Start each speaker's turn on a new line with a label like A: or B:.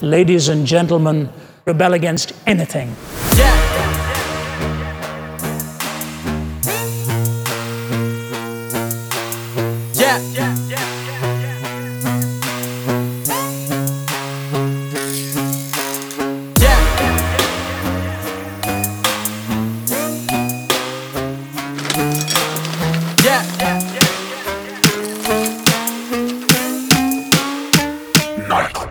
A: ladies and gentlemen, rebel against anything.
B: Yeah. night.